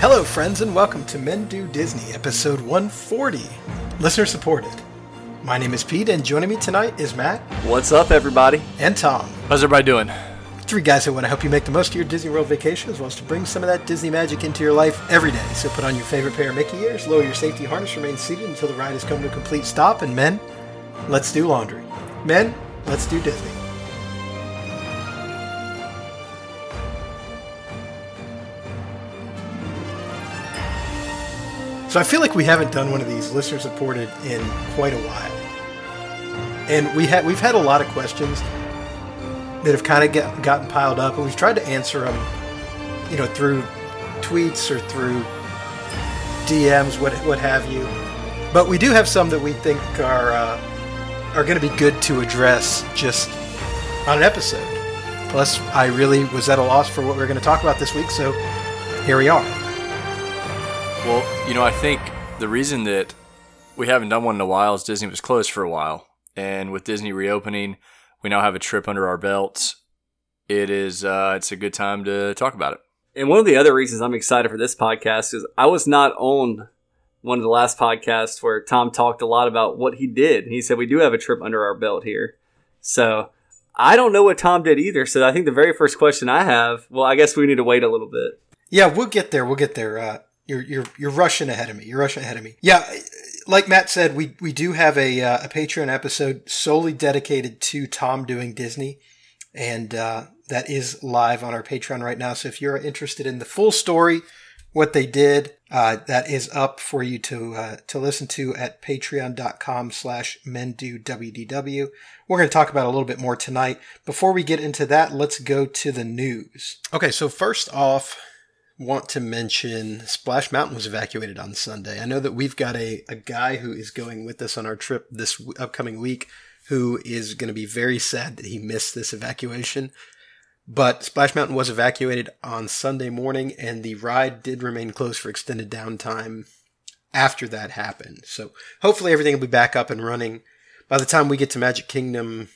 Hello, friends, and welcome to Men Do Disney, episode 140, listener supported. My name is Pete, and joining me tonight is Matt What's up, everybody? and Tom. How's everybody doing? Three guys who want to help you make the most of your Disney World vacation, as well as to bring some of that Disney magic into your life every day. So put on your favorite pair of Mickey ears, lower your safety harness, remain seated until the ride has come to a complete stop, and men, let's do laundry. Men, let's do Disney. So I feel like we haven't done one of these listener supported in quite a while. And we had we've had a lot of questions that have kind of get, gotten piled up, and we've tried to answer them, you know, through tweets or through DMs, what what have you. But we do have some that we think are uh, are going to be good to address just on an episode. Plus, I really was at a loss for what we are going to talk about this week, so here we are. Well, you know, I think the reason that we haven't done one in a while is Disney was closed for a while. And with Disney reopening, we now have a trip under our belts. It is uh, it's a good time to talk about it. And one of the other reasons I'm excited for this podcast is I was not on one of the last podcasts where Tom talked a lot about what he did. He said we do have a trip under our belt here. So I don't know what Tom did either. So I think the very first question I have, well, I guess we need to wait a little bit. Yeah, we'll get there. We'll get there. Uh, you're you're you're rushing ahead of me. You're rushing ahead of me. Yeah, like Matt said, we we do have a uh, a Patreon episode solely dedicated to Tom doing Disney, and uh, that is live on our Patreon right now. So if you're interested in the full story, what they did, uh, that is up for you to uh, to listen to at patreon.com slash mendowdw. We're going to talk about a little bit more tonight. Before we get into that, let's go to the news. Okay, so first off, want to mention Splash Mountain was evacuated on Sunday. I know that we've got a, a guy who is going with us on our trip this w- upcoming week who is going to be very sad that he missed this evacuation. But Splash Mountain was evacuated on Sunday morning, and the ride did remain closed for extended downtime after that happened. So hopefully everything will be back up and running by the time we get to Magic Kingdom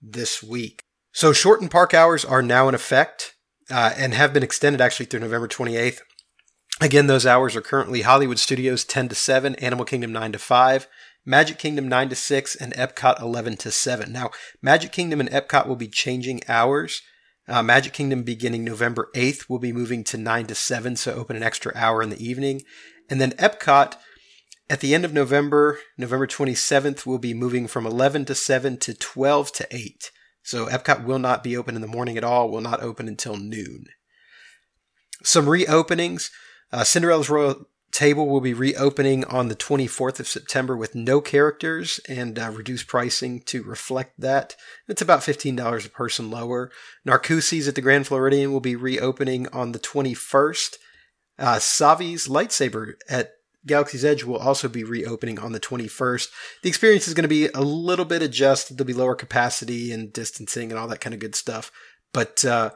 this week. So shortened park hours are now in effect uh, and have been extended actually through November 28th. Again, those hours are currently Hollywood Studios 10 to 7, Animal Kingdom 9 to 5, Magic Kingdom 9 to 6, and Epcot 11 to 7. Now, Magic Kingdom and Epcot will be changing hours. Uh, Magic Kingdom beginning November 8th will be moving to 9 to 7, so open an extra hour in the evening. And then Epcot at the end of November, November 27th, will be moving from 11 to 7 to 12 to 8. So Epcot will not be open in the morning at all, will not open until noon. Some reopenings. Uh, Cinderella's Royal Table will be reopening on the 24th of September with no characters and uh, reduced pricing to reflect that. It's about $15 a person lower. Narcoossee's at the Grand Floridian will be reopening on the 21st. Uh, Savi's Lightsaber at Galaxy's Edge will also be reopening on the 21st. The experience is going to be a little bit adjusted. There'll be lower capacity and distancing and all that kind of good stuff. But uh,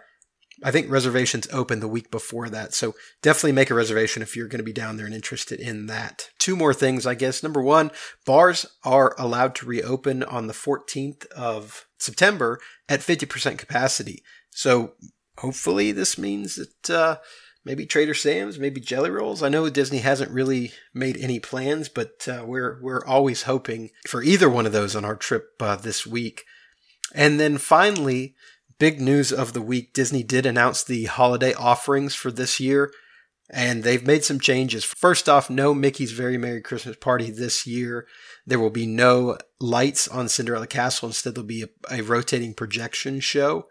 I think reservations open the week before that. So definitely make a reservation if you're going to be down there and interested in that. Two more things, I guess. Number one, bars are allowed to reopen on the 14th of September at 50% capacity. So hopefully this means that uh, maybe Trader Sam's, maybe Jelly Rolls. I know Disney hasn't really made any plans, but uh, we're we're always hoping for either one of those on our trip uh, this week. And then finally, big news of the week: Disney did announce the holiday offerings for this year, and they've made some changes. First off, no Mickey's Very Merry Christmas Party this year. There will be no lights on Cinderella Castle. Instead, there'll be a, a rotating projection show.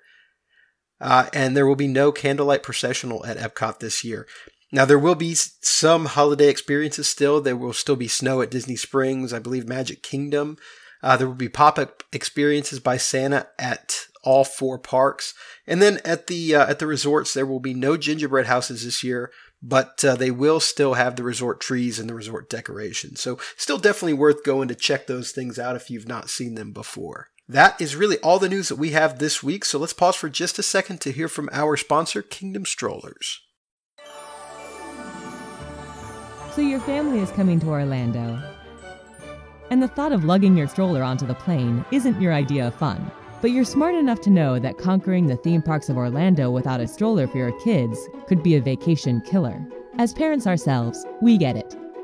Uh, and there will be no candlelight processional at Epcot this year. Now, there will be some holiday experiences still. There will still be snow at Disney Springs, I believe Magic Kingdom. Uh, there will be pop up experiences by Santa at all four parks. And then at the uh, at the resorts, there will be no gingerbread houses this year, but uh, they will still have the resort trees and the resort decorations. So, still definitely worth going to check those things out if you've not seen them before. That is really all the news that we have this week, so let's pause for just a second to hear from our sponsor, Kingdom Strollers. So your family is coming to Orlando. And the thought of lugging your stroller onto the plane isn't your idea of fun. But you're smart enough to know that conquering the theme parks of Orlando without a stroller for your kids could be a vacation killer. As parents ourselves, we get it.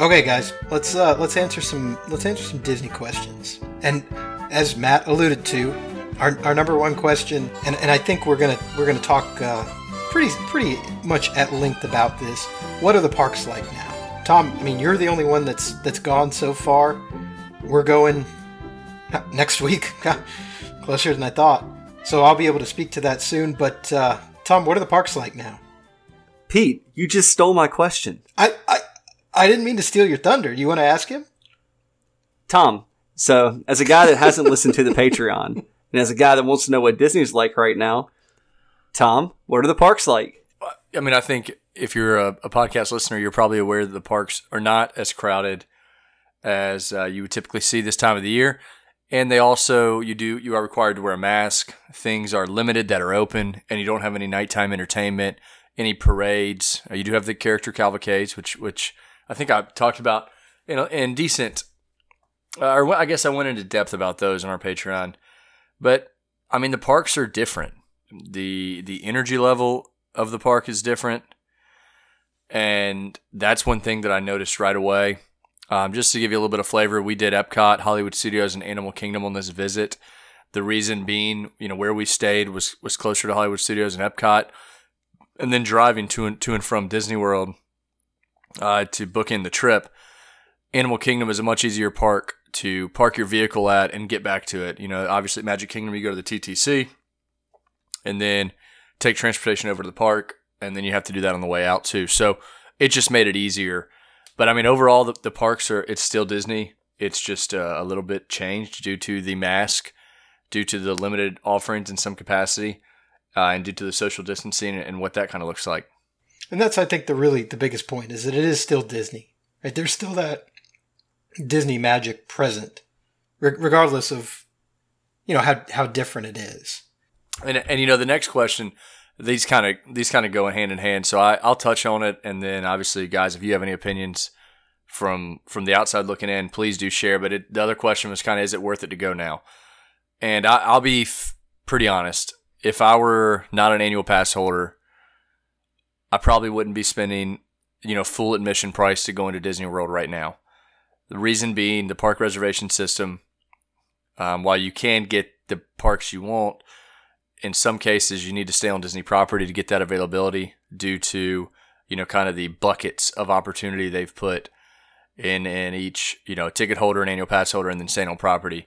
Okay, guys, let's uh, let's answer some let's answer some Disney questions. And as Matt alluded to, our, our number one question, and, and I think we're gonna we're gonna talk uh, pretty pretty much at length about this. What are the parks like now, Tom? I mean, you're the only one that's that's gone so far. We're going next week, closer than I thought. So I'll be able to speak to that soon. But uh, Tom, what are the parks like now? Pete, you just stole my question. I, I I didn't mean to steal your thunder. Do you want to ask him? Tom, so as a guy that hasn't listened to the Patreon, and as a guy that wants to know what Disney's like right now, Tom, what are the parks like? I mean, I think if you're a, a podcast listener, you're probably aware that the parks are not as crowded as uh, you would typically see this time of the year. And they also, you do, you are required to wear a mask. Things are limited that are open, and you don't have any nighttime entertainment, any parades. Uh, you do have the character cavalcades, which, which I think I talked about know in decent uh, or I guess I went into depth about those on our Patreon. But I mean the parks are different. The the energy level of the park is different. And that's one thing that I noticed right away. Um, just to give you a little bit of flavor, we did Epcot, Hollywood Studios, and Animal Kingdom on this visit. The reason being, you know, where we stayed was was closer to Hollywood Studios and Epcot, and then driving to and to and from Disney World uh, to book in the trip. Animal Kingdom is a much easier park to park your vehicle at and get back to it. You know, obviously Magic Kingdom, you go to the TTC and then take transportation over to the park, and then you have to do that on the way out too. So it just made it easier. But I mean, overall, the, the parks are it's still Disney. It's just uh, a little bit changed due to the mask, due to the limited offerings in some capacity, uh, and due to the social distancing and what that kind of looks like. And that's, I think, the really the biggest point is that it is still Disney. Right? There's still that Disney magic present, regardless of you know how how different it is. And and you know the next question, these kind of these kind of go hand in hand. So I I'll touch on it, and then obviously, guys, if you have any opinions from from the outside looking in, please do share. But it, the other question was kind of, is it worth it to go now? And I, will be f- pretty honest. If I were not an annual pass holder, I probably wouldn't be spending, you know, full admission price to go into Disney World right now. The reason being the park reservation system. Um, while you can get the parks you want, in some cases you need to stay on Disney property to get that availability due to, you know, kind of the buckets of opportunity they've put in in each, you know, ticket holder and annual pass holder and then staying on property.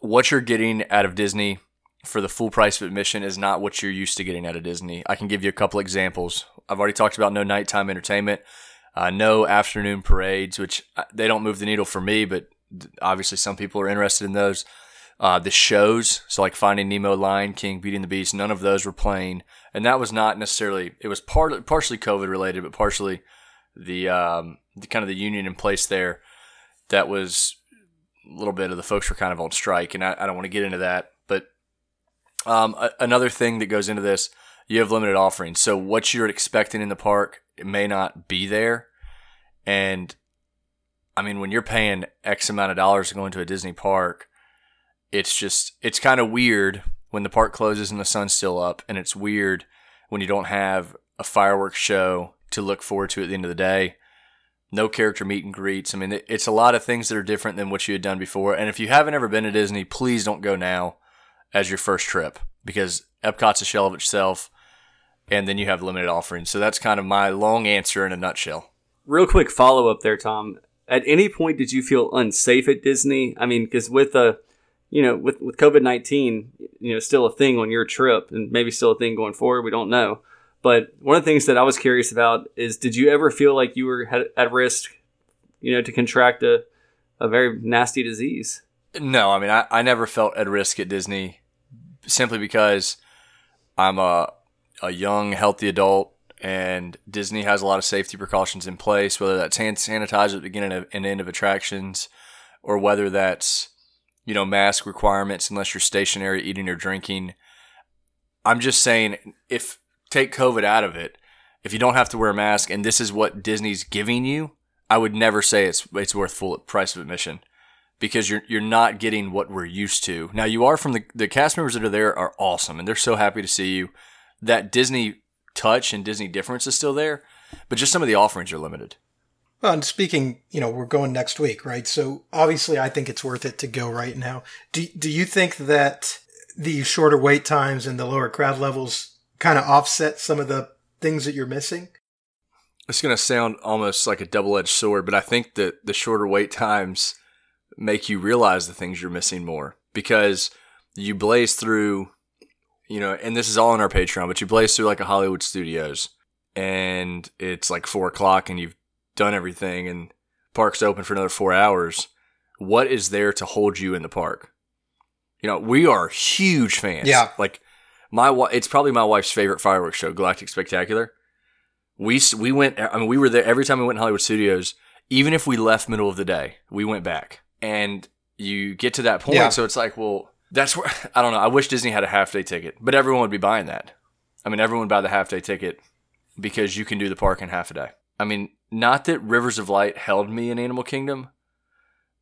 What you're getting out of Disney for the full price of admission is not what you're used to getting out of Disney. I can give you a couple examples. I've already talked about no nighttime entertainment, uh, no afternoon parades, which uh, they don't move the needle for me, but obviously some people are interested in those. Uh, the shows, so like Finding Nemo, Lion King, Beauty and the Beast, none of those were playing, and that was not necessarily. It was part partially COVID related, but partially the, um, the kind of the union in place there. That was a little bit of the folks were kind of on strike, and I, I don't want to get into that um, a- another thing that goes into this, you have limited offerings. So what you're expecting in the park it may not be there. And I mean, when you're paying X amount of dollars to go into a Disney park, it's just, it's kind of weird when the park closes and the sun's still up. And it's weird when you don't have a fireworks show to look forward to at the end of the day. No character meet and greets. I mean, it's a lot of things that are different than what you had done before. And if you haven't ever been to Disney, please don't go now as your first trip because Epcot's a shell of itself, and then you have limited offerings. So that's kind of my long answer in a nutshell. Real quick follow up there, Tom. at any point did you feel unsafe at Disney? I mean, because with a you know, with, with COVID 19, you know, still a thing on your trip and maybe still a thing going forward. We don't know. But one of the things that I was curious about is did you ever feel like you were at risk, you know, to contract a, a very nasty disease? No, I mean, I, I never felt at risk at Disney simply because I'm a, a young, healthy adult and Disney has a lot of safety precautions in place, whether that's hand sanitizer at the beginning and end of attractions or whether that's you know, mask requirements unless you're stationary eating or drinking. I'm just saying, if take COVID out of it, if you don't have to wear a mask and this is what Disney's giving you, I would never say it's it's worth full price of admission because you're you're not getting what we're used to. Now you are from the the cast members that are there are awesome and they're so happy to see you. That Disney touch and Disney difference is still there, but just some of the offerings are limited. Well, and speaking, you know, we're going next week, right? So obviously, I think it's worth it to go right now. Do Do you think that the shorter wait times and the lower crowd levels kind of offset some of the things that you're missing? It's going to sound almost like a double edged sword, but I think that the shorter wait times make you realize the things you're missing more because you blaze through, you know, and this is all on our Patreon, but you blaze through like a Hollywood Studios and it's like four o'clock and you've done everything and park's open for another four hours, what is there to hold you in the park? You know, we are huge fans. Yeah. Like my it's probably my wife's favorite fireworks show, Galactic Spectacular. We we went. I mean, we were there every time we went to Hollywood Studios. Even if we left middle of the day, we went back. And you get to that point, yeah. so it's like, well, that's where I don't know. I wish Disney had a half day ticket, but everyone would be buying that. I mean, everyone would buy the half day ticket because you can do the park in half a day. I mean, not that Rivers of Light held me in Animal Kingdom,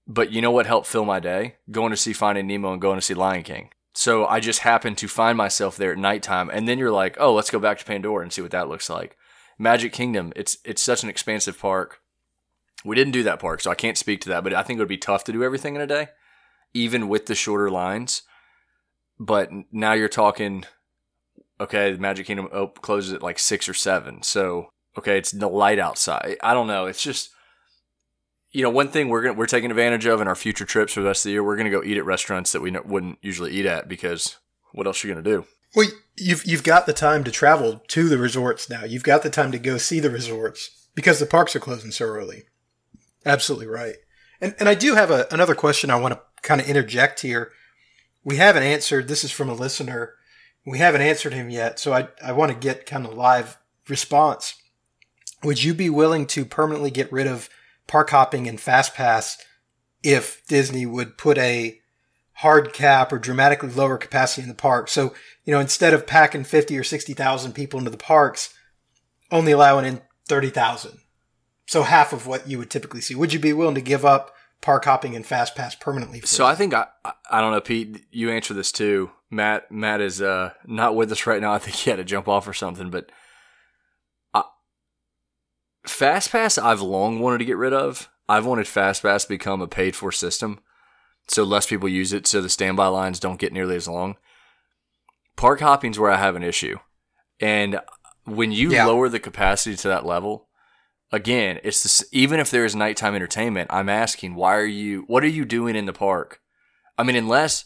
but you know what helped fill my day? Going to see Finding Nemo and going to see Lion King. So I just happened to find myself there at nighttime, and then you're like, oh, let's go back to Pandora and see what that looks like. Magic Kingdom, it's it's such an expansive park. We didn't do that park, so I can't speak to that, but I think it would be tough to do everything in a day, even with the shorter lines. But now you're talking, okay, the Magic Kingdom closes at like six or seven, so Okay, it's the light outside. I don't know. It's just you know one thing we're gonna, we're taking advantage of in our future trips for the rest of the year. We're going to go eat at restaurants that we wouldn't usually eat at because what else are you going to do? Well, you've you've got the time to travel to the resorts now. You've got the time to go see the resorts because the parks are closing so early. Absolutely right. And and I do have a, another question I want to kind of interject here. We haven't answered. This is from a listener. We haven't answered him yet, so I I want to get kind of live response. Would you be willing to permanently get rid of park hopping and fast pass if Disney would put a hard cap or dramatically lower capacity in the park? So, you know, instead of packing 50 or 60,000 people into the parks, only allowing in 30,000. So half of what you would typically see. Would you be willing to give up park hopping and fast pass permanently? so I think I I don't know, Pete. You answer this too. Matt Matt is uh, not with us right now. I think he had to jump off or something. But I, fast pass, I've long wanted to get rid of. I've wanted FastPass to become a paid for system so less people use it so the standby lines don't get nearly as long. Park hopping is where I have an issue. And when you yeah. lower the capacity to that level, again, it's this, even if there is nighttime entertainment, I'm asking, why are you, what are you doing in the park? I mean, unless,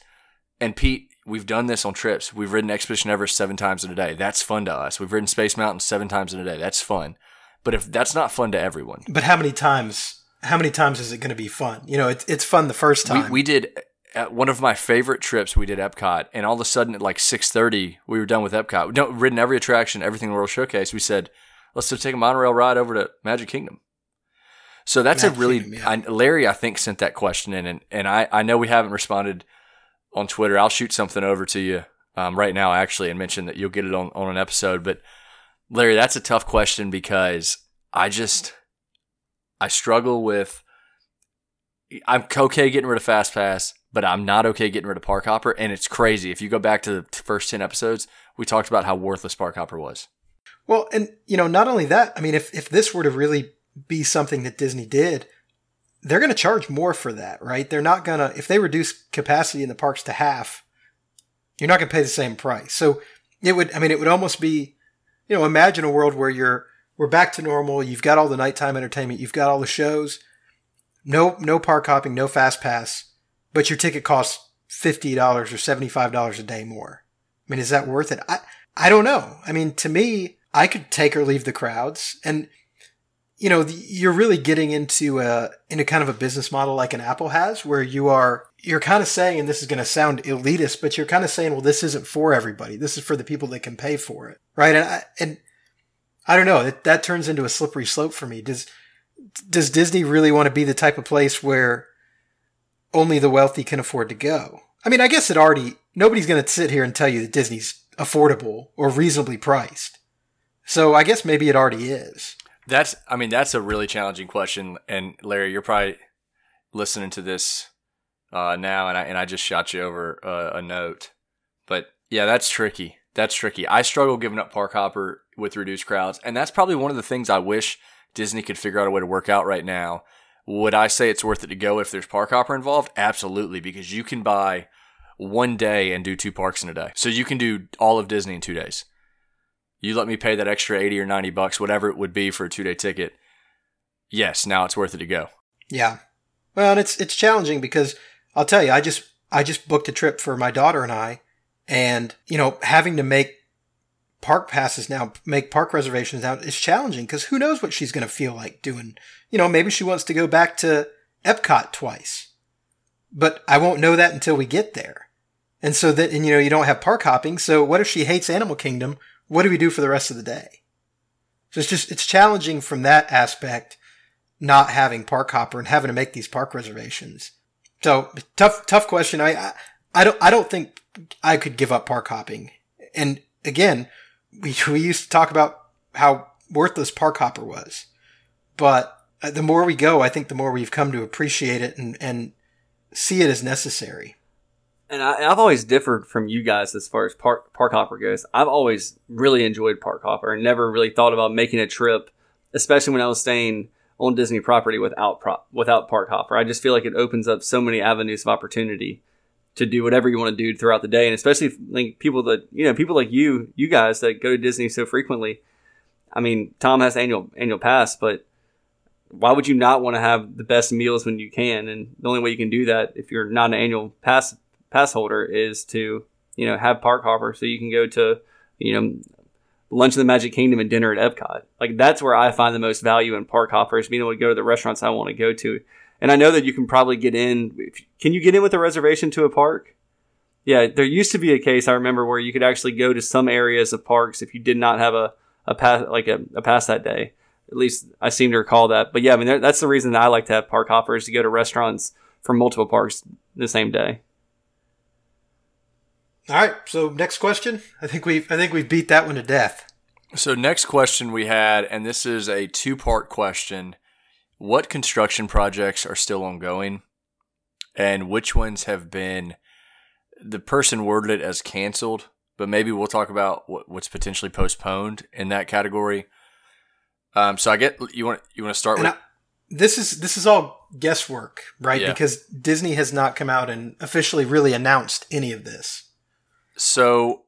and Pete, we've done this on trips. We've ridden Expedition Everest seven times in a day. That's fun to us. We've ridden Space Mountain seven times in a day. That's fun. But if that's not fun to everyone, but how many times? How many times is it going to be fun? You know, it's it's fun the first time. We, we did at one of my favorite trips. We did Epcot, and all of a sudden at like six thirty, we were done with Epcot. We done ridden every attraction, everything in the World Showcase. We said, let's just take a monorail ride over to Magic Kingdom. So that's Magic a really Kingdom, yeah. I, Larry. I think sent that question in, and and I I know we haven't responded on Twitter. I'll shoot something over to you um, right now actually, and mention that you'll get it on on an episode, but Larry, that's a tough question because I just I struggle with I'm okay getting rid of Fast Pass, but I'm not okay getting rid of Park Hopper. And it's crazy. If you go back to the first 10 episodes, we talked about how worthless Park Hopper was. Well, and, you know, not only that, I mean, if, if this were to really be something that Disney did, they're going to charge more for that, right? They're not going to, if they reduce capacity in the parks to half, you're not going to pay the same price. So it would, I mean, it would almost be, you know, imagine a world where you're, we're back to normal. You've got all the nighttime entertainment. You've got all the shows. no no park hopping, no fast pass, but your ticket costs fifty dollars or seventy five dollars a day more. I mean, is that worth it? I I don't know. I mean, to me, I could take or leave the crowds, and you know, you're really getting into a into kind of a business model like an Apple has, where you are you're kind of saying, and this is going to sound elitist, but you're kind of saying, well, this isn't for everybody. This is for the people that can pay for it, right? And I, and I don't know. That that turns into a slippery slope for me. Does does Disney really want to be the type of place where only the wealthy can afford to go? I mean, I guess it already nobody's going to sit here and tell you that Disney's affordable or reasonably priced. So I guess maybe it already is. That's I mean that's a really challenging question and Larry you're probably listening to this uh, now and I and I just shot you over uh, a note. But yeah, that's tricky. That's tricky. I struggle giving up Park Hopper with reduced crowds and that's probably one of the things I wish Disney could figure out a way to work out right now. Would I say it's worth it to go if there's Park Hopper involved? Absolutely because you can buy one day and do two parks in a day. So you can do all of Disney in 2 days you let me pay that extra 80 or 90 bucks, whatever it would be for a two day ticket. Yes, now it's worth it to go. Yeah. Well, and it's, it's challenging because I'll tell you, I just, I just booked a trip for my daughter and I, and, you know, having to make park passes now, make park reservations now is challenging because who knows what she's going to feel like doing. You know, maybe she wants to go back to Epcot twice, but I won't know that until we get there. And so that, and you know, you don't have park hopping. So what if she hates Animal Kingdom what do we do for the rest of the day? So it's just, it's challenging from that aspect, not having park hopper and having to make these park reservations. So tough, tough question. I, I, I don't, I don't think I could give up park hopping. And again, we, we used to talk about how worthless park hopper was, but uh, the more we go, I think the more we've come to appreciate it and, and see it as necessary and I, have always differed from you guys as far as park park hopper goes. I've always really enjoyed park hopper and never really thought about making a trip, especially when I was staying on Disney property without prop without park hopper. I just feel like it opens up so many avenues of opportunity to do whatever you want to do throughout the day, and especially like people that you know people like you, you guys that go to Disney so frequently. I mean, Tom has annual annual pass, but why would you not want to have the best meals when you can? And the only way you can do that if you're not an annual pass pass holder is to you know have park hopper so you can go to you know lunch in the Magic Kingdom and dinner at Epcot. Like that's where I find the most value in park hoppers, being able to go to the restaurants I want to go to. And I know that you can probably get in. Can you get in with a reservation to a park? Yeah, there used to be a case I remember where you could actually go to some areas of parks if you did not have a, a pass like a, a pass that day. At least I seem to recall that. But yeah, I mean that's the reason that I like to have park hoppers to go to restaurants from multiple parks the same day. All right. So next question. I think we've I think we've beat that one to death. So next question we had, and this is a two part question: What construction projects are still ongoing, and which ones have been? The person worded it as canceled, but maybe we'll talk about what's potentially postponed in that category. Um, so I get you want you want to start and with. I, this is this is all guesswork, right? Yeah. Because Disney has not come out and officially really announced any of this. So,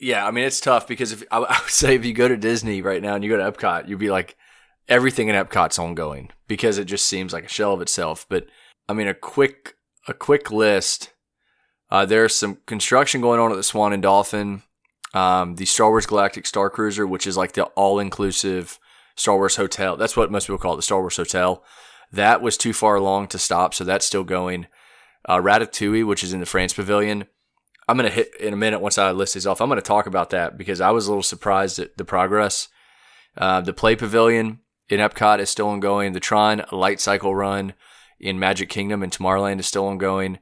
yeah, I mean it's tough because if I would say if you go to Disney right now and you go to Epcot, you'd be like everything in Epcot's ongoing because it just seems like a shell of itself. But I mean a quick a quick list. Uh, there's some construction going on at the Swan and Dolphin. Um, the Star Wars Galactic Star Cruiser, which is like the all inclusive Star Wars hotel. That's what most people call it, the Star Wars Hotel. That was too far along to stop, so that's still going. Uh, Ratatouille, which is in the France Pavilion, I'm going to hit in a minute once I list these off. I'm going to talk about that because I was a little surprised at the progress. Uh, the Play Pavilion in Epcot is still ongoing. The Tron Light Cycle Run in Magic Kingdom and Tomorrowland is still ongoing.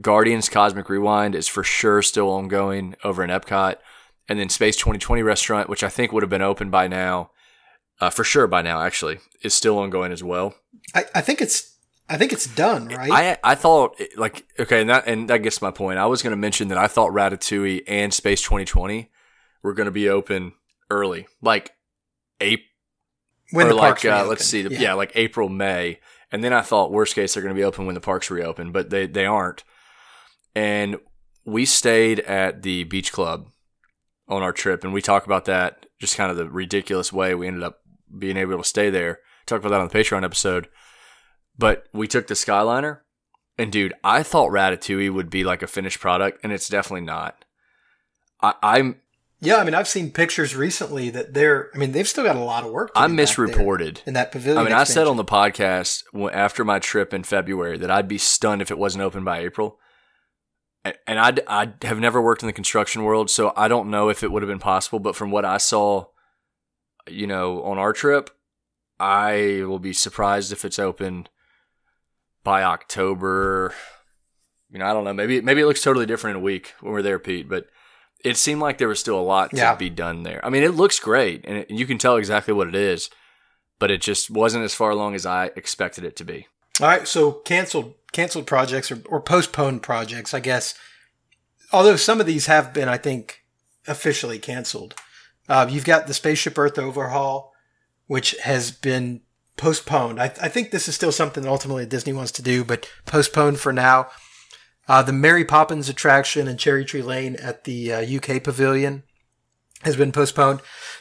Guardians Cosmic Rewind is for sure still ongoing over in Epcot. And then Space 2020 Restaurant, which I think would have been open by now, uh, for sure by now, actually, is still ongoing as well. I, I think it's I think it's done, right? I I thought like okay, and that and that gets my point. I was going to mention that I thought Ratatouille and Space 2020 were going to be open early, like April. When or like uh, let's see, yeah. yeah, like April May, and then I thought worst case they're going to be open when the parks reopen, but they they aren't. And we stayed at the beach club on our trip, and we talk about that just kind of the ridiculous way we ended up being able to stay there. Talk about that on the Patreon episode But we took the Skyliner, and dude, I thought Ratatouille would be like a finished product, and it's definitely not. I, I'm Yeah, I mean, I've seen pictures recently that they're. I mean, they've still got a lot of work. to I'm do back there misreported. in that pavilion. I mean, I said on the podcast after my trip in February that I'd be stunned if it wasn't open by April. And I I have never worked in the construction world, so I don't know if it would have been possible. But from what I saw, you know, on our trip, I will be surprised if it's open by October. You know, I don't know. Maybe maybe it looks totally different in a week when we're there, Pete. But it seemed like there was still a lot to Yeah. be done there. I mean, it looks great, and it, you can tell exactly what it is, but it just wasn't as far along as I expected it to be. All right, so canceled canceled projects or, or postponed projects, I guess. Although some of these have been, I think, officially canceled. Uh, you've got the Spaceship Earth overhaul, which has been postponed. I, I think this is still something that ultimately Disney wants to do, but postponed for now. Uh, the Mary Poppins attraction in Cherry Tree Lane at the uh, UK Pavilion has been postponed.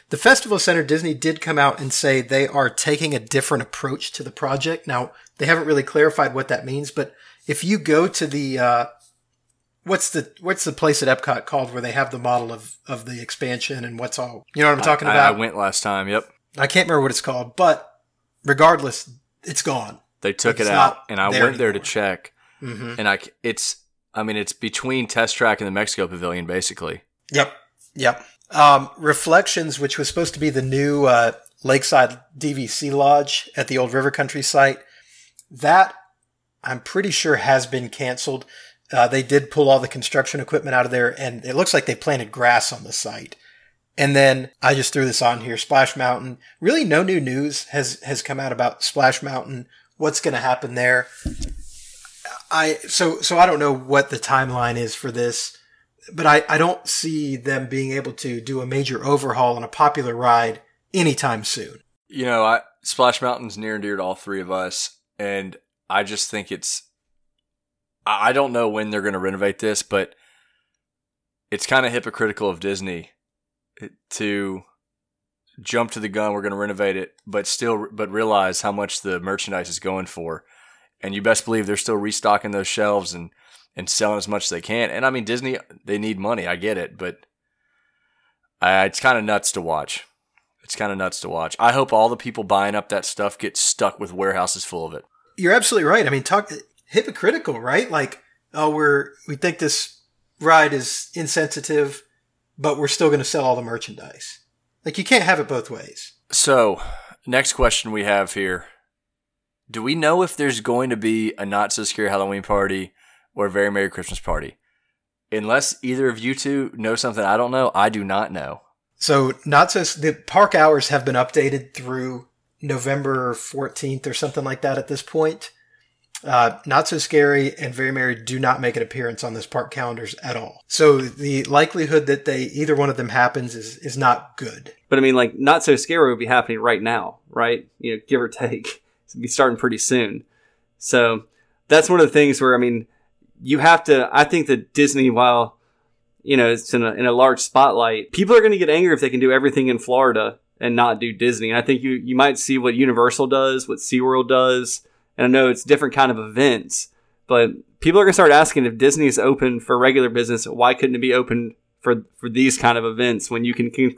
The Festival Center Disney did come out and say they are taking a different approach to the project. Now, they haven't really clarified what that means, but if you go to the uh, what's the what's the place at Epcot called where they have the model of of the expansion and what's all you know what I'm talking I, I about? went last time. Yep, I can't remember what it's called, but regardless, it's gone. they took It's it out, and I went there to check, Mm-hmm. and I it's I mean it's between Test Track and the Mexico Pavilion, basically. Yep. Yep. Um, Reflections, which was supposed to be the new uh, Lakeside DVC Lodge at the old River Country site, that I'm pretty sure has been canceled. Uh, they did pull all the construction equipment out of there, and it looks like they planted grass on the site. And then I just threw this on here. Splash Mountain. Really, no new news has has come out about Splash Mountain. What's going to happen there? I so so I don't know what the timeline is for this but I, I don't see them being able to do a major overhaul on a popular ride anytime soon. You know, I, Splash Mountain's near and dear to all three of us, and I just think it's. I don't know when they're going to renovate this, but it's kind of hypocritical of Disney to jump to the gun. We're going to renovate it, but still, but realize how much the merchandise is going for, and you best believe they're still restocking those shelves and and selling as much as they can. And I mean, Disney, they need money. I get it, but uh, it's kind of nuts to watch. It's kind of nuts to watch. I hope all the people buying up that stuff get stuck with warehouses full of it. You're absolutely right. I mean, talk hypocritical, right? Like, oh, we're we think this ride is insensitive, but we're still going to sell all the merchandise. Like, you can't have it both ways. So, next question we have here. Do we know if there's going to be a not so scary Halloween party or a very Merry Christmas party? Unless either of you two know something I don't know, I do not know. So, not so the park hours have been updated through November 14th or something like that at this point. Uh, not so scary and very merry do not make an appearance on this park calendars at all. So the likelihood that they either one of them happens is is not good. But I mean, like, not so scary would be happening right now, right? You know, give or take. It'd be starting pretty soon. So that's one of the things where, I mean, you have to, I think that Disney, while, you know, it's in a, in a large spotlight, people are going to get angry if they can do everything in Florida and not do Disney. And I think you, you might see what Universal does, what SeaWorld does. And I know it's different kind of events, but people are going to start asking if Disney is open for regular business, why couldn't it be open for, for these kind of events when you can, can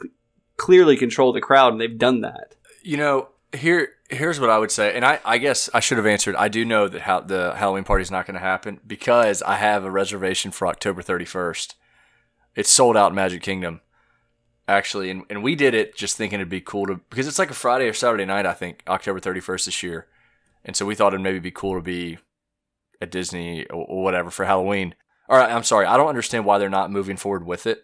clearly control the crowd and they've done that. You know, here here's what I would say, and I, I guess I should have answered. I do know that how the Halloween party is not going to happen because I have a reservation for October 31st. It's sold out in Magic Kingdom, actually, and, and we did it just thinking it'd be cool to because it's like a Friday or Saturday night. I think October 31st this year, and so we thought it'd maybe be cool to be at Disney or, or whatever for Halloween. All right, I'm sorry, I don't understand why they're not moving forward with it.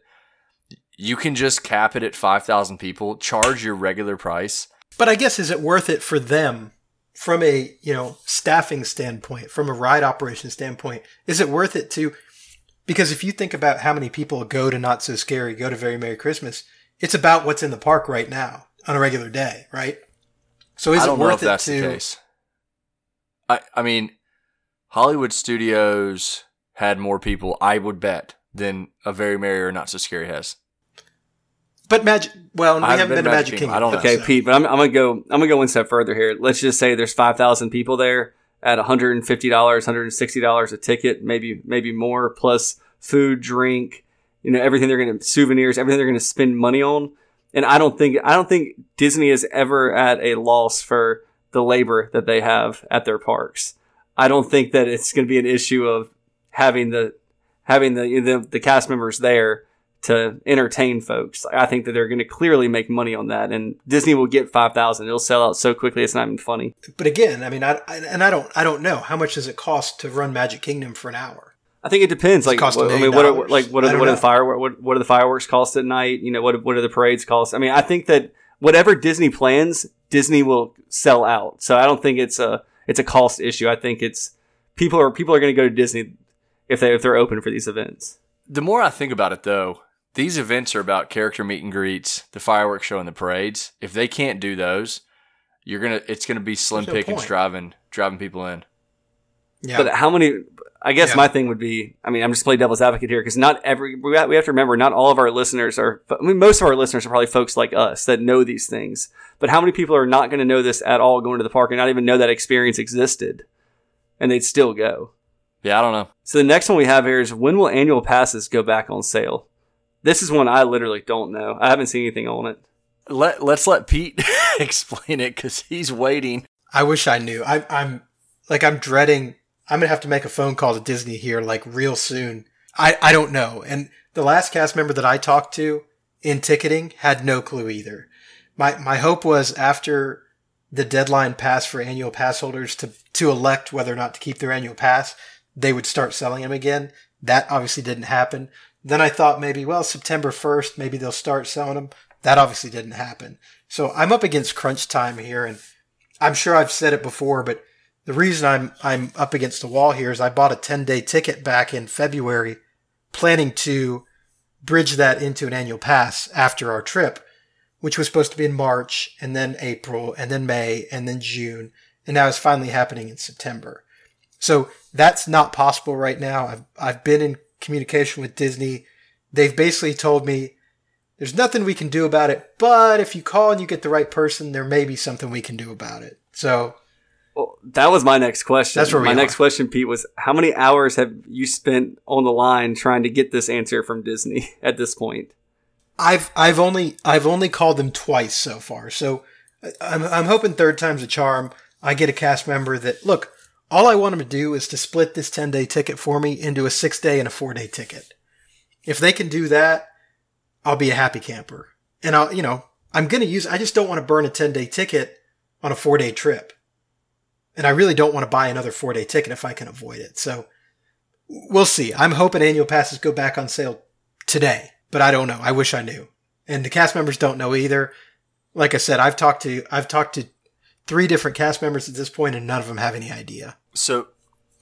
You can just cap it at 5,000 people, charge your regular price. But I guess is it worth it for them from a, you know, staffing standpoint, from a ride operation standpoint? Is it worth it to because if you think about how many people go to Not So Scary, go to Very Merry Christmas, it's about what's in the park right now on a regular day, right? So is it worth if it that's to the case. I I mean, Hollywood Studios had more people, I would bet, than a Very Merry or Not So Scary has. But Magic well, we I haven't been, to Magic Kingdom. I don't know. Okay, so- Pete, but I'm, I'm gonna go. I'm gonna go one step further here. Let's just say there's five thousand people there, at $150, $160 a ticket, maybe maybe more, plus food, drink, you know, everything they're going to souvenirs, everything they're going to spend money on. And I don't think I don't think Disney is ever at a loss for the labor that they have at their parks. I don't think that it's going to be an issue of having the having the the, the cast members there to entertain folks. I think that they're going to clearly make money on that, and Disney will get five thousand. It'll sell out so quickly; it's not even funny. But again, I mean, I, I and I don't I don't know how much does it cost to run Magic Kingdom for an hour. I think it depends. Like, what, I mean, what are, like what are, what are the fireworks? What, what are the fireworks cost at night? You know, what what are the parades cost? I mean, I think that whatever Disney plans, Disney will sell out. So I don't think it's a it's a cost issue. I think it's people are people are going to go to Disney if they if they're open for these events. The more I think about it, though, these events are about character meet and greets, the fireworks show, and the parades. If they can't do those, you're gonna it's gonna be slim There's no pickings point. driving driving people in. Yeah, But how many? I guess Yeah. my thing would be. I mean, I'm just playing devil's advocate here because not every we have, we have to remember not all of our listeners are. I mean, most of our listeners are probably folks like us that know these things. But how many people are not going to know this at all going to the park and not even know that experience existed, and they'd still go? Yeah, I don't know. So the next one we have here is when will annual passes go back on sale? This is one I literally don't know. I haven't seen anything on it. Let Let's let Pete explain it because he's waiting. I wish I knew. I, I'm like I'm dreading. I'm gonna have to make a phone call to Disney here like real soon. I I don't know. And the last cast member that I talked to in ticketing had no clue either. My my hope was after the deadline passed for annual pass holders to to elect whether or not to keep their annual pass, they would start selling them again. That obviously didn't happen. Then I thought maybe, well, September 1st, maybe they'll start selling them. That obviously didn't happen. So I'm up against crunch time here and I'm sure I've said it before, but the reason I'm I'm up against the wall here is I bought a 10 day ticket back in February, planning to bridge that into an annual pass after our trip, which was supposed to be in March and then April and then May and then June, and now it's finally happening in September. So that's not possible right now. I've I've been in communication with Disney. They've basically told me there's nothing we can do about it, but if you call and you get the right person, there may be something we can do about it. So Well, that was my next question. That's where we my are. next question, Pete, was how many hours have you spent on the line trying to get this answer from Disney at this point? I've I've only I've only called them twice so far. So I'm I'm hoping third time's a charm. I get a cast member that look. All I want them to do is to split this 10 day ticket for me into a six day and a four day ticket. If they can do that, I'll be a happy camper. And I'll, you know, I'm going to use, I just don't want to burn a 10 day ticket on a four day trip. And I really don't want to buy another four day ticket if I can avoid it. So we'll see. I'm hoping annual passes go back on sale today, but I don't know. I wish I knew. And the cast members don't know either. Like I said, I've talked to, I've talked to three different cast members at this point and none of them have any idea. So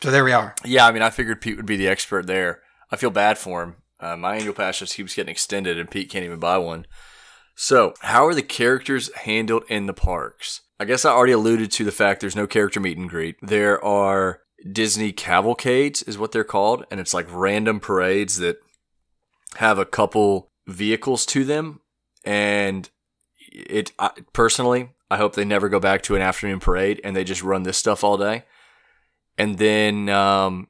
So there we are. yeah, I mean, I figured Pete would be the expert there. I feel bad for him. Uh, my annual pass just keeps getting extended, and Pete can't even buy one. So, how are the characters handled in the parks? I guess I already alluded to the fact there's no character meet and greet. There are Disney cavalcades, is what they're called, and it's like random parades that have a couple vehicles to them. And it I, personally, I hope they never go back to an afternoon parade and they just run this stuff all day. And then um,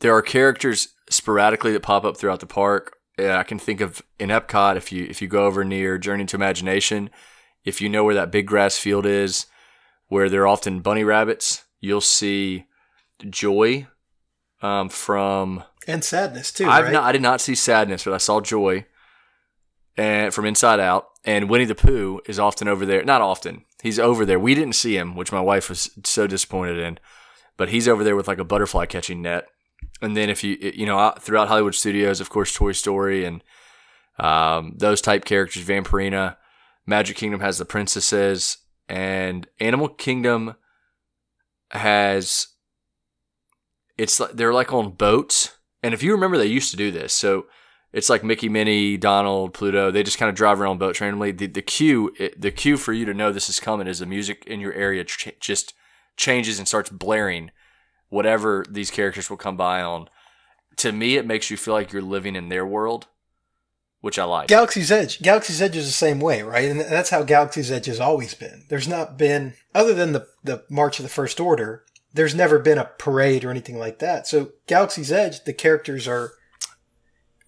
there are characters sporadically that pop up throughout the park. Yeah, I can think of in Epcot if you if you go over near Journey to Imagination, if you know where that big grass field is, where there are often bunny rabbits, you'll see Joy um, from And sadness too, I've right? not I did not see Sadness, but I saw Joy and from Inside Out. And Winnie the Pooh is often over there. Not often. He's over there. We didn't see him, which my wife was so disappointed in. But he's over there with like a butterfly catching net. And then if you you know throughout Hollywood Studios, of course, Toy Story and um, those type characters, Vampirina, Magic Kingdom has the princesses, and Animal Kingdom has it's like they're like on boats. And if you remember, they used to do this. So it's like Mickey, Minnie, Donald, Pluto. They just kind of drive around boats randomly. The the cue it, the cue for you to know this is coming is the music in your area ch- just changes and starts blaring whatever these characters will come by on. To me, it makes you feel like you're living in their world, which I like. Galaxy's Edge. Galaxy's Edge is the same way, right? And that's how Galaxy's Edge has always been. There's not been, other than the, the March of the First Order, there's never been a parade or anything like that. So Galaxy's Edge, the characters are.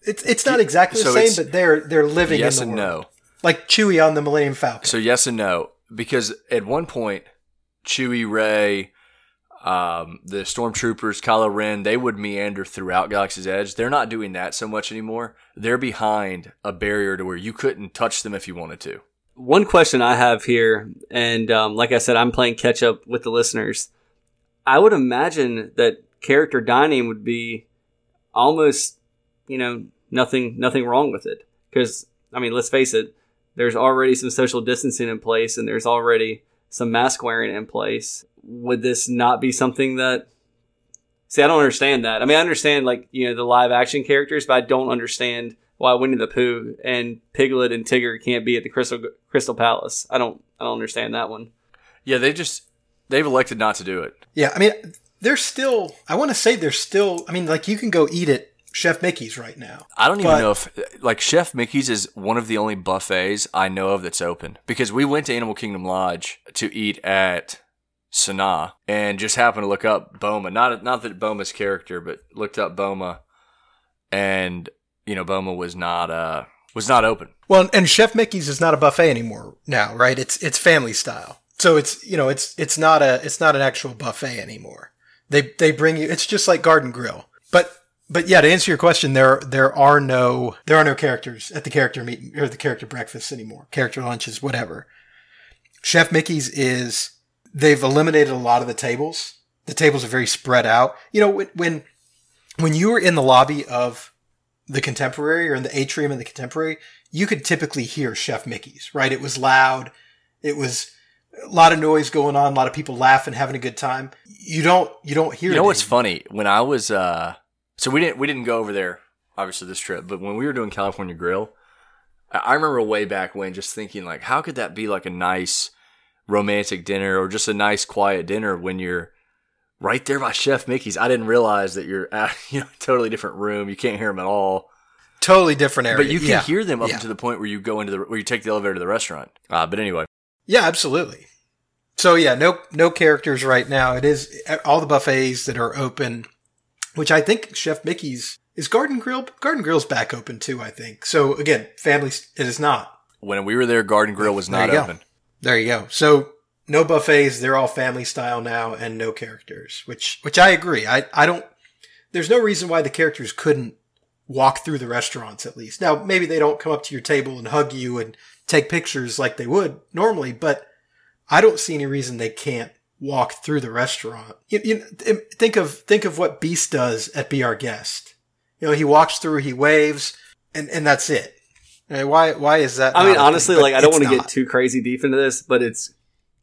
It's it's not exactly the So same, but they're they're living yes in the and world. no. Like Chewie on the Millennium Falcon. So yes and no, because at one point, Chewie, Rey, um, the stormtroopers, Kylo Ren, they would meander throughout Galaxy's Edge. They're not doing that so much anymore. They're behind a barrier to where you couldn't touch them if you wanted to. One question I have here, and um, like I said, I'm playing catch up with the listeners. I would imagine that character dining would be almost, you know, nothing nothing wrong with it. Because I mean, let's face it, there's already some social distancing in place, and there's already some mask wearing in place. Would this not be something that? See, I don't understand that. I mean, I understand like you know the live action characters, but I don't understand why Winnie the Pooh and Piglet and Tigger can't be at the Crystal Crystal Palace. I don't I don't understand that one. Yeah, they just they've elected not to do it. Yeah, I mean, they're still. I want to say they're still. I mean, like you can go eat at Chef Mickey's right now. I don't even But- know if like Chef Mickey's is one of the only buffets I know of that's open because we went to Animal Kingdom Lodge to eat at Sanaa and just happened to look up Boma. Not not that Boma's character, but looked up Boma, and you know Boma was not uh was not open. Well, and Chef Mickey's is not a buffet anymore now, right? It's it's family style. So it's you know it's it's not a it's not an actual buffet anymore. They they bring you. It's just like Garden Grill. But but yeah, to answer your question, there there are no there are no characters at the character meeting or the character breakfast anymore. Character lunches, whatever. Chef Mickey's is they've eliminated a lot of the tables. The tables are very spread out. You know when when when you were in the lobby of the contemporary or in the atrium in the contemporary, you could typically hear Chef Mickey's, right? It was loud. It was a lot of noise going on, a lot of people laughing, having a good time. You don't, you don't hear You know what's anymore. funny? When I was uh so we didn't we didn't go over there obviously this trip, but when we were doing California Grill, I remember way back when just thinking like how could that be like a nice romantic dinner or just a nice quiet dinner when you're right there by Chef Mickey's. I didn't realize that you're at you know totally different room. You can't hear them at all. Totally different area. But you can yeah. hear them up Yeah. to the point where you go into the where you take the elevator to the restaurant. Uh, but anyway, Yeah, absolutely. So yeah, no no characters right now. It is all the buffets that are open, which I think Chef Mickey's is Garden Grill. Garden Grill's back open too. I think. So again, family. It is not. when we were there, Garden Grill was There not go. open. There you go. So no buffets. They're all family style now, and no characters. Which which I agree. I I don't. There's no reason why the characters couldn't walk through the restaurants at least. Now maybe they don't come up to your table and hug you and take pictures like they would normally, but I don't see any reason they can't walk through the restaurant. You, you, think of think of what Beast does at Be Our Guest. You know, he walks through, he waves, and and that's it. Why why is that? I mean, not a thing? honestly, like I don't want to get too crazy deep into this, but it's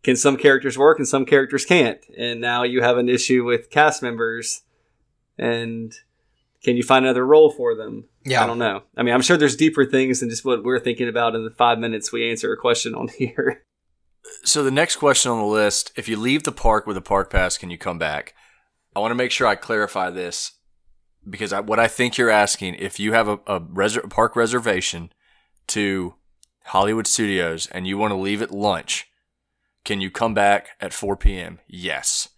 can some characters work and some characters can't, and now you have an issue with cast members, and can you find another role for them? Yeah. I don't know. I mean, I'm sure there's deeper things than just what we're thinking about in the five minutes we answer a question on here. So the next question on the list: If you leave the park with a park pass, can you come back? I want to make sure I clarify this because I, what I think you're asking: if you have a, a park reservation to Hollywood Studios and you want to leave at lunch, can you come back at 4 p.m.? Yes.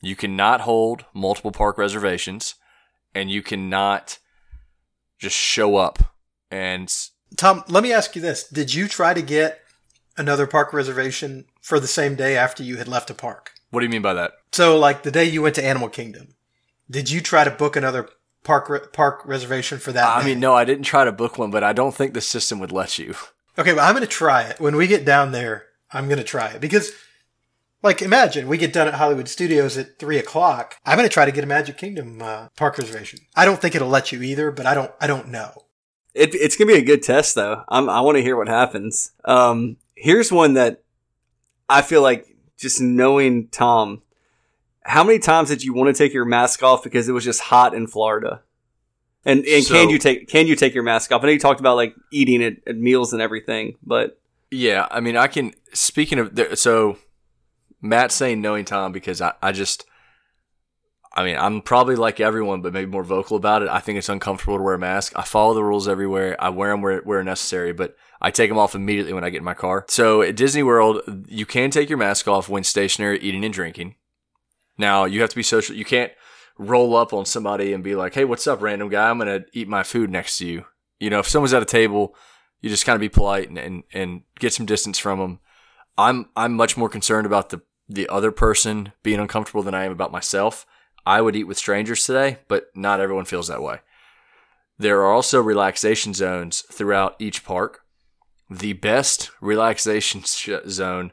You cannot hold multiple park reservations, and you cannot just show up and Tom, let me ask you this: Did you try to get another park reservation for the same day after you had left a park? what do you mean by that? So, like the day you went to Animal Kingdom, did you try to book another park re- park reservation for that? I day? mean, no, I didn't try to book one, but I don't think the system would let you. Okay, but I'm going to try it when we get down there. I'm going to try it because, like, imagine we get done at Hollywood Studios at three o'clock. I'm going to try to get a Magic Kingdom uh, park reservation. I don't think it'll let you either, but I don't. I don't know. It, it's gonna be a good test, though. I'm, I want to hear what happens. Um, here's one that I feel like just knowing Tom. How many times did you want to take your mask off because it was just hot in Florida? And and So- can you take can you take your mask off? I know you talked about like eating at, at meals and everything, but Yeah, I mean, I can. Speaking of, so Matt saying knowing Tom because I, I just, I mean, I'm probably like everyone, but maybe more vocal about it. I think it's uncomfortable to wear a mask. I follow the rules everywhere. I wear them where, where necessary, but I take them off immediately when I get in my car. So at Disney World, you can take your mask off when stationary, eating and drinking. Now you have to be social. You can't roll up on somebody and be like, "Hey, what's up, random guy? I'm gonna eat my food next to you." You know, if someone's at a table, you just kind of be polite and, and, and get some distance from them. I'm I'm much more concerned about the the other person being uncomfortable than I am about myself. I would eat with strangers today, but not everyone feels that way. There are also relaxation zones throughout each park. The best relaxation sh- zone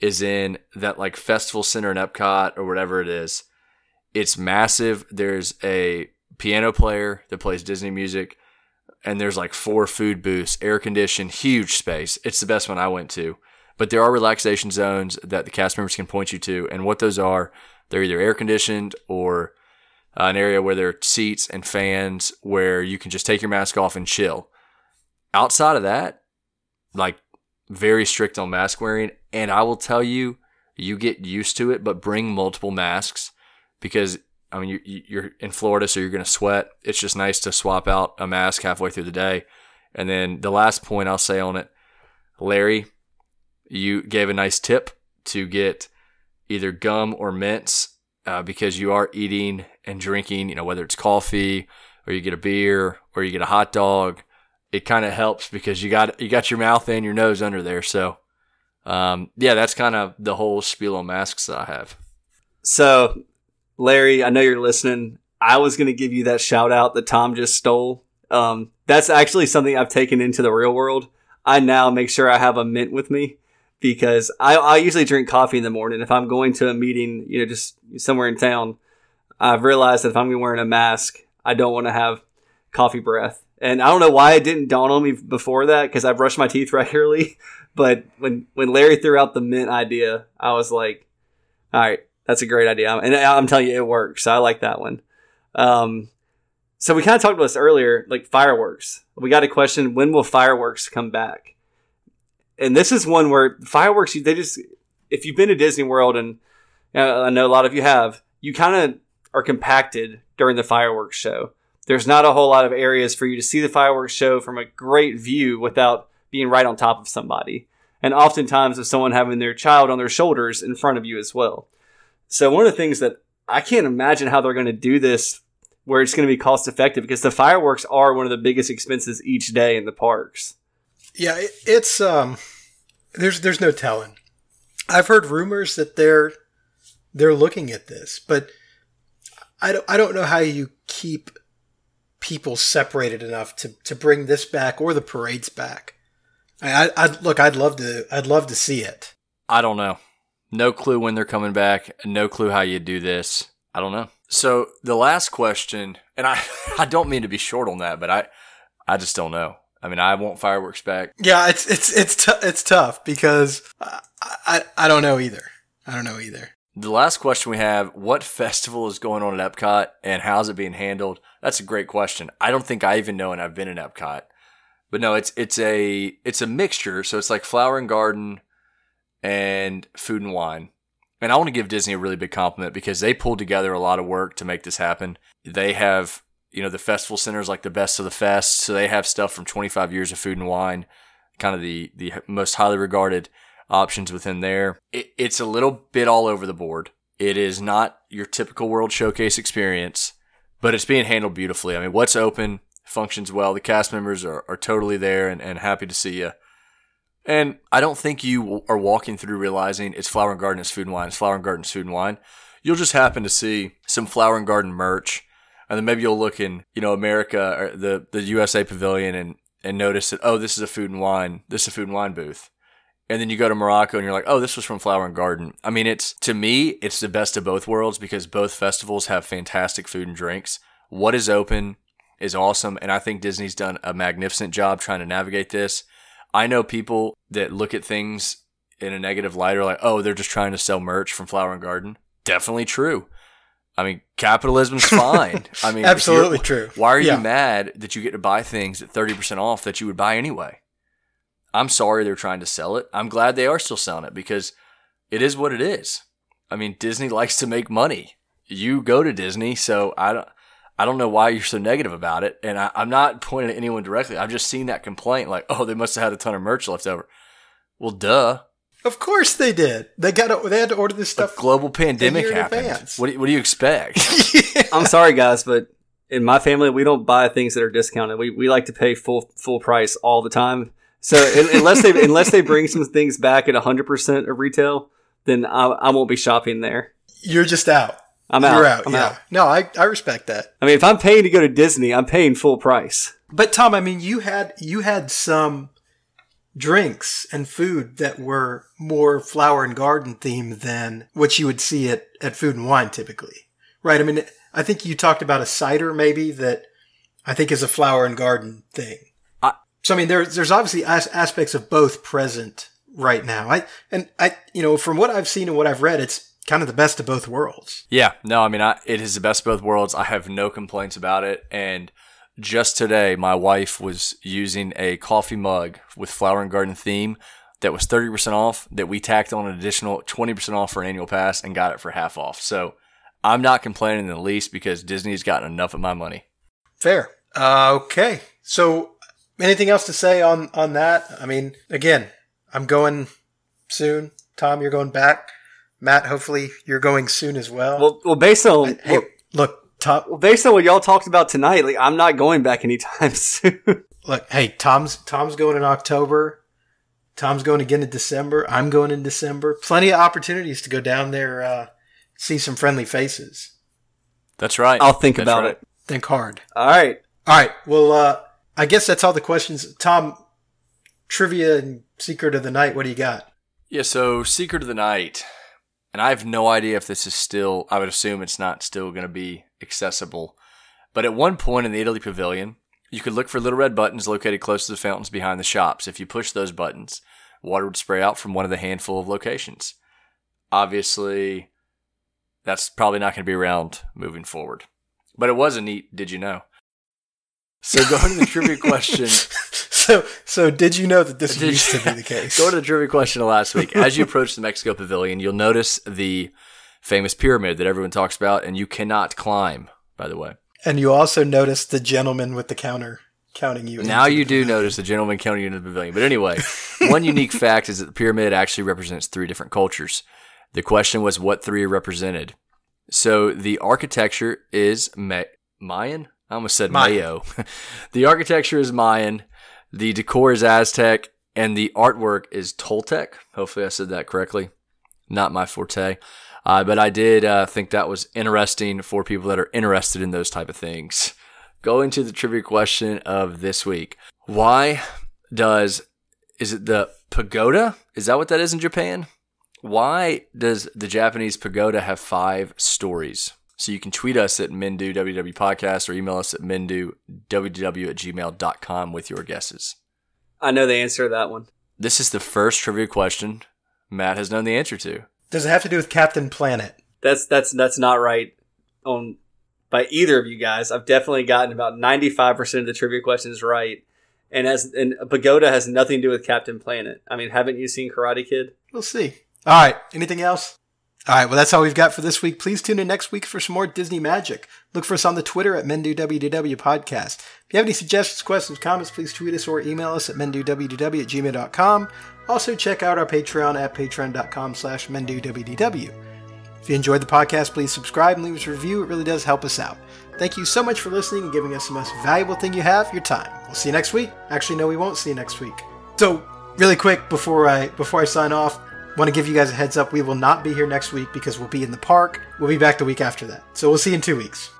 is in that like festival center in Epcot or whatever it is. It's massive. There's a piano player that plays Disney music, and there's like four food booths, air conditioned, huge space. It's the best one I went to. But there are relaxation zones that the cast members can point you to, and what those are, they're either air conditioned or uh, an area where there are seats and fans where you can just take your mask off and chill. Outside of that, like very strict on mask wearing, and I will tell you, you get used to it, but bring multiple masks because I mean you, you're in Florida, so you're going to sweat. It's just nice to swap out a mask halfway through the day. And then the last point I'll say on it, Larry, you gave a nice tip to get either gum or mints uh, because you are eating and drinking. You know whether it's coffee or you get a beer or you get a hot dog it kind of helps because you got you got your mouth and your nose under there. So, um, yeah, that's kind of the whole spiel on masks that I have. So, Larry, I know you're listening. I was going to give you that shout out that Tom just stole. Um, that's actually something I've taken into the real world. I now make sure I have a mint with me because I, I usually drink coffee in the morning. If I'm going to a meeting, you know, just somewhere in town, I've realized that if I'm wearing a mask, I don't want to have coffee breath. And I don't know why it didn't dawn on me before that because I brush my teeth regularly. But when when Larry threw out the mint idea, I was like, "All right, that's a great idea." And I'm telling you, it works. I like that one. Um, so we kind of talked about this earlier, like fireworks. We got a question: When will fireworks come back? And this is one where fireworks, they just if you've been to Disney World, and uh, I know a lot of you have, you kind of are compacted during the fireworks show there's not a whole lot of areas for you to see the fireworks show from a great view without being right on top of somebody. And oftentimes with someone having their child on their shoulders in front of you as well. So one of the things that I can't imagine how they're going to do this where it's going to be cost effective because the fireworks are one of the biggest expenses each day in the parks. Yeah, it, it's um there's there's no telling. I've heard rumors that they're they're looking at this, but I don't I don't know how you keep people separated enough to, to bring this back or the parades back. I, I look, I'd love to, I'd love to see it. I don't know. No clue when they're coming back. No clue how you do this. I don't know. So the last question, and I, I don't mean to be short on that, but I, I just don't know. I mean, I want fireworks back. Yeah, it's it's it's t- it's tough because I, I I don't know either. I don't know either. The last question we have what festival is going on at Epcot and how's it being handled? That's a great question. I don't think I even know and I've been in Epcot. But no, it's it's a it's a mixture. So it's like flower and garden and food and wine. And I want to give Disney a really big compliment because they pulled together a lot of work to make this happen. They have, you know, the festival center is like the best of the fest. So they have stuff from 25 years of food and wine, kind of the, the most highly regarded options within there. It, it's a little bit all over the board. It is not your typical World Showcase experience, but it's being handled beautifully. I mean, what's open functions well. The cast members are, are totally there and, and happy to see you. And I don't think you are walking through realizing it's Flower and Garden, it's food and wine, it's Flower and Garden, food and wine. You'll just happen to see some Flower and Garden merch, and then maybe you'll look in, you know, America or the the USA Pavilion and and notice that oh, this is a food and wine, this is a food and wine booth and then you go to Morocco and you're like, oh, this was from Flower and Garden. I mean, it's to me, it's the best of both worlds because both festivals have fantastic food and drinks. What is open is awesome, and I think Disney's done a magnificent job trying to navigate this. I know people that look at things in a negative light are like, oh, they're just trying to sell merch from Flower and Garden. Definitely true. I mean, capitalism's fine. I mean, absolutely true. Why are yeah. you mad that you get to buy things at 30% off that you would buy anyway? I'm sorry they're trying to sell it. I'm glad they are still selling it because it is what it is. I mean, Disney likes to make money. You go to Disney, so I don't. I don't know why you're so negative about it, and I, am not pointing at anyone directly. I've just seen that complaint, like, "Oh, they must have had a ton of merch left over." Well, duh. Of course they did. They got to, they had to order this A stuff. global pandemic year happened. What do, what do you expect? I'm sorry, guys, but in my family, we don't buy things that are discounted. We, we like to pay full full price all the time. So unless they unless they bring some things back at 100 percent of retail, then I, I won't be shopping there. You're just out. I'm out. You're out. I'm yeah. out. No, I, I respect that. I mean, if I'm paying to go to Disney, I'm paying full price. But Tom, I mean, you had you had some drinks and food that were more flower and garden themed than what you would see at, at Food and Wine typically, right? I mean, I think you talked about a cider maybe that I think is a flower and garden thing. I- so I mean, there's there's obviously as- aspects of both present right now. I and I you know from what I've seen and what I've read, it's kind of the best of both worlds. Yeah, no, I mean, I, it is the best of both worlds. I have no complaints about it. And just today, my wife was using a coffee mug with flower and garden theme that was 30% off that we tacked on an additional 20% off for an annual pass and got it for half off. So I'm not complaining in the least because Disney's gotten enough of my money. Fair. Uh, okay. So, anything else to say on on that? I mean, again, I'm going soon. Tom, you're going back. Matt, hopefully you're going soon as well. Well, well, based on hey, look, Tom. well, based on what y'all talked about tonight, like I'm not going back anytime soon. Look, hey, Tom's Tom's going in October. Tom's going again in December. I'm going in December. Plenty of opportunities to go down there, uh, see some friendly faces. That's right. I'll think That's about right. it. Think hard. All right. All right. Well, uh, I guess that's all the questions. Tom, trivia and secret of the night. What do you got? Yeah, so Secret of the Night. And I have no idea if this is still, I would assume it's not still going to be accessible. But at one point in the Italy Pavilion, you could look for little red buttons located close to the fountains behind the shops. If you push those buttons, water would spray out from one of the handful of locations. Obviously, that's probably not going to be around moving forward. But it was a neat, did you know? So going to the trivia question. So, so did you know that this Did used you- to be the case? Go to the trivia question of last week. As you approach the Mexico Pavilion, you'll notice the famous pyramid that everyone talks about, and you cannot climb. By the way, and you also noticed the gentleman with the counter counting you. now you do notice the gentleman counting you into the pavilion. But anyway, one unique fact is that the pyramid actually represents three different cultures. The question was what three are represented. So the architecture is Ma- Mayan. I almost said Mayan. Mayo. the architecture is Mayan. The decor is Aztec, and the artwork is Toltec. Hopefully, I said that correctly. Not my forte, uh, but I did uh, think that was interesting for people that are interested in those type of things. Going to the trivia question of this week: Why does is it the pagoda? Is that what that is in Japan? Why does the Japanese pagoda have five stories? So you can tweet us at MenduWW Podcast or email us at MenduWW at gmail.com with your guesses. I know the answer to that one. This is the first trivia question Matt has known the answer to. Does it have to do with Captain Planet? That's that's that's not right on by either of you guys. I've definitely gotten about ninety five percent of the trivia questions right. And as and Pagoda has nothing to do with Captain Planet. I mean, haven't you seen Karate Kid? We'll see. All right. Anything else? All right. Well, that's all we've got for this week. Please tune in next week for some more Disney magic. Look for us on the Twitter at MenduWDW Podcast. If you have any suggestions, questions, comments, please tweet us or email us at MenduWDW at gmail.com. Also, check out our Patreon at patreon.com slash MenduWDW. If you enjoyed the podcast, please subscribe and leave us a review. It really does help us out. Thank you so much for listening and giving us the most valuable thing you have, your time. We'll see you next week. Actually, no, we won't see you next week. So, really quick before I before I sign off, want to give you guys a heads up. We will not be here next week because we'll be in the park. We'll be back the week after that. So we'll see you in two weeks.